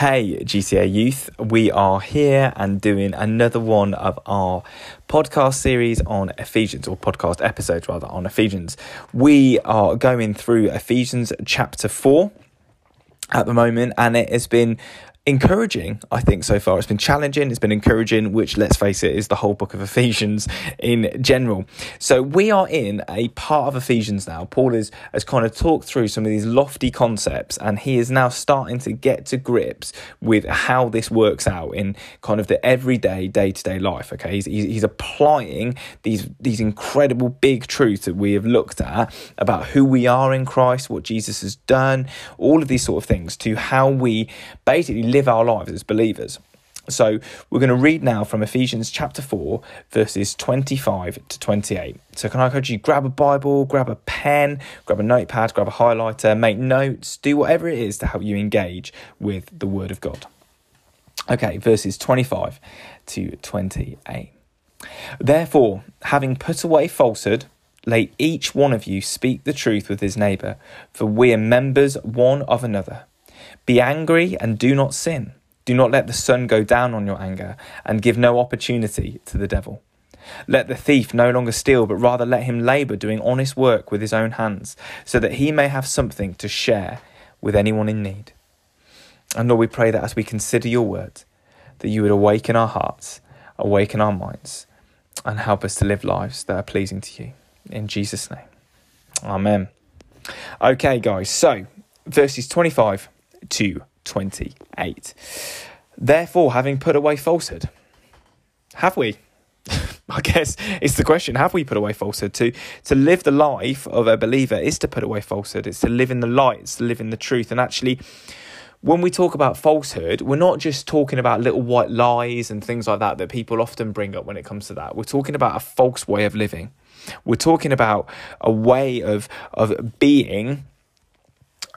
Hey, GCA Youth, we are here and doing another one of our podcast series on Ephesians, or podcast episodes rather, on Ephesians. We are going through Ephesians chapter 4 at the moment, and it has been encouraging, I think, so far. It's been challenging, it's been encouraging, which, let's face it, is the whole book of Ephesians in general. So, we are in a part of Ephesians now. Paul is, has kind of talked through some of these lofty concepts, and he is now starting to get to grips with how this works out in kind of the everyday, day to day life. Okay, he's, he's applying these, these incredible big truths that we have looked at about who we are in Christ, what Jesus has done, all of these sort of things to how we basically live our lives as believers. So we're going to read now from Ephesians chapter 4, verses 25 to 28. So can I encourage you grab a Bible, grab a pen, grab a notepad, grab a highlighter, make notes, do whatever it is to help you engage with the Word of God. Okay, verses 25 to 28. Therefore, having put away falsehood, let each one of you speak the truth with his neighbour, for we are members one of another. Be angry and do not sin. Do not let the sun go down on your anger, and give no opportunity to the devil. Let the thief no longer steal, but rather let him labour doing honest work with his own hands, so that he may have something to share with anyone in need. And Lord, we pray that as we consider your word, that you would awaken our hearts, awaken our minds, and help us to live lives that are pleasing to you. In Jesus' name. Amen. Okay, guys, so verses 25 to 28. Therefore, having put away falsehood, have we? I guess it's the question: Have we put away falsehood? To to live the life of a believer is to put away falsehood. It's to live in the light. It's to live in the truth. And actually, when we talk about falsehood, we're not just talking about little white lies and things like that that people often bring up when it comes to that. We're talking about a false way of living. We're talking about a way of of being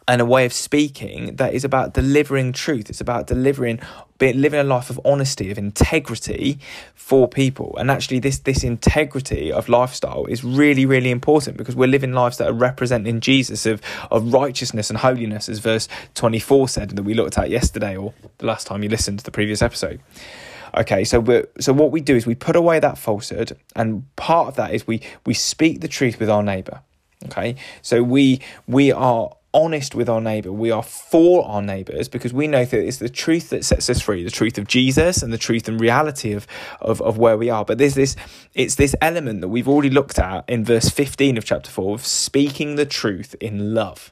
and a way of speaking that is about delivering truth. It's about delivering, living a life of honesty, of integrity for people. And actually, this this integrity of lifestyle is really, really important because we're living lives that are representing Jesus of of righteousness and holiness, as verse twenty four said that we looked at yesterday or the last time you listened to the previous episode. Okay, so we so what we do is we put away that falsehood, and part of that is we we speak the truth with our neighbour. Okay, so we we are honest with our neighbor. We are for our neighbors because we know that it's the truth that sets us free, the truth of Jesus and the truth and reality of, of, of where we are. But there's this, it's this element that we've already looked at in verse 15 of chapter 4 of speaking the truth in love.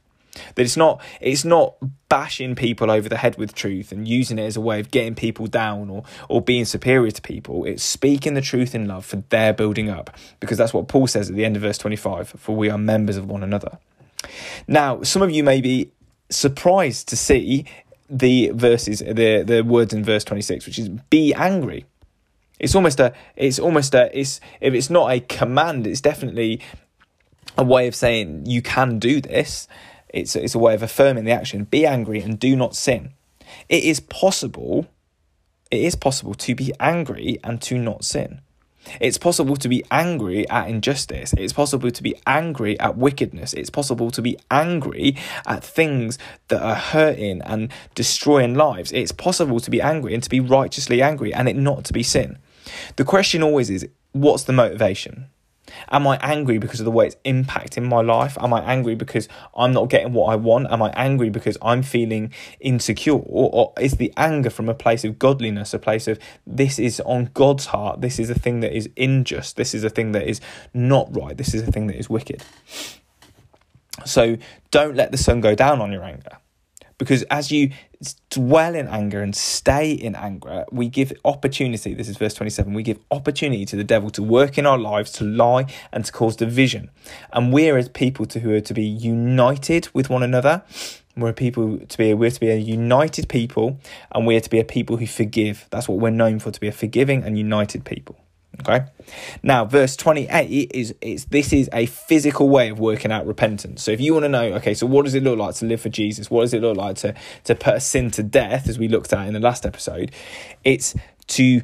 That it's not it's not bashing people over the head with truth and using it as a way of getting people down or or being superior to people. It's speaking the truth in love for their building up. Because that's what Paul says at the end of verse 25, for we are members of one another. Now, some of you may be surprised to see the verses, the the words in verse twenty six, which is "be angry." It's almost a, it's almost a, it's if it's not a command, it's definitely a way of saying you can do this. It's it's a way of affirming the action. Be angry and do not sin. It is possible. It is possible to be angry and to not sin. It's possible to be angry at injustice. It's possible to be angry at wickedness. It's possible to be angry at things that are hurting and destroying lives. It's possible to be angry and to be righteously angry and it not to be sin. The question always is what's the motivation? Am I angry because of the way it's impacting my life? Am I angry because I'm not getting what I want? Am I angry because I'm feeling insecure? Or, or, is the anger from a place of godliness, a place of this is on God's heart, this is a thing that is unjust, this is a thing that is not right, this is a thing that is wicked? So don't let the sun go down on your anger. Because as you dwell in anger and stay in anger, we give opportunity. This is verse 27. We give opportunity to the devil to work in our lives, to lie, and to cause division. And we're as people to, who are to be united with one another. We're people to be we're to be a united people, and we're to be a people who forgive. That's what we're known for, to be a forgiving and united people. Okay. Now, verse 28 is it's this is a physical way of working out repentance. So if you want to know, okay, so what does it look like to live for Jesus? What does it look like to to put a sin to death, as we looked at in the last episode? It's to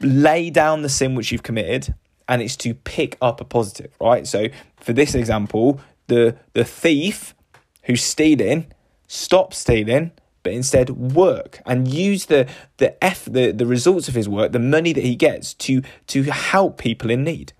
lay down the sin which you've committed and it's to pick up a positive, right? So for this example, the the thief who's stealing stops stealing but instead work and use the the f the, the results of his work, the money that he gets to to help people in need.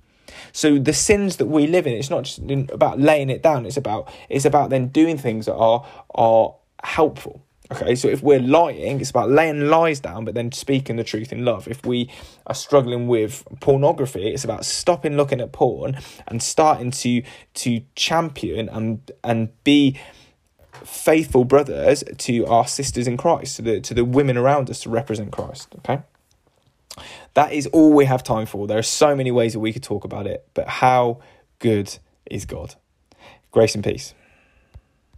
So the sins that we live in, it's not just about laying it down. It's about it's about then doing things that are are helpful. Okay, so if we're lying, it's about laying lies down, but then speaking the truth in love. If we are struggling with pornography, it's about stopping looking at porn and starting to to champion and and be faithful brothers to our sisters in Christ, to the to the women around us to represent Christ. Okay. That is all we have time for. There are so many ways that we could talk about it, but how good is God? Grace and peace.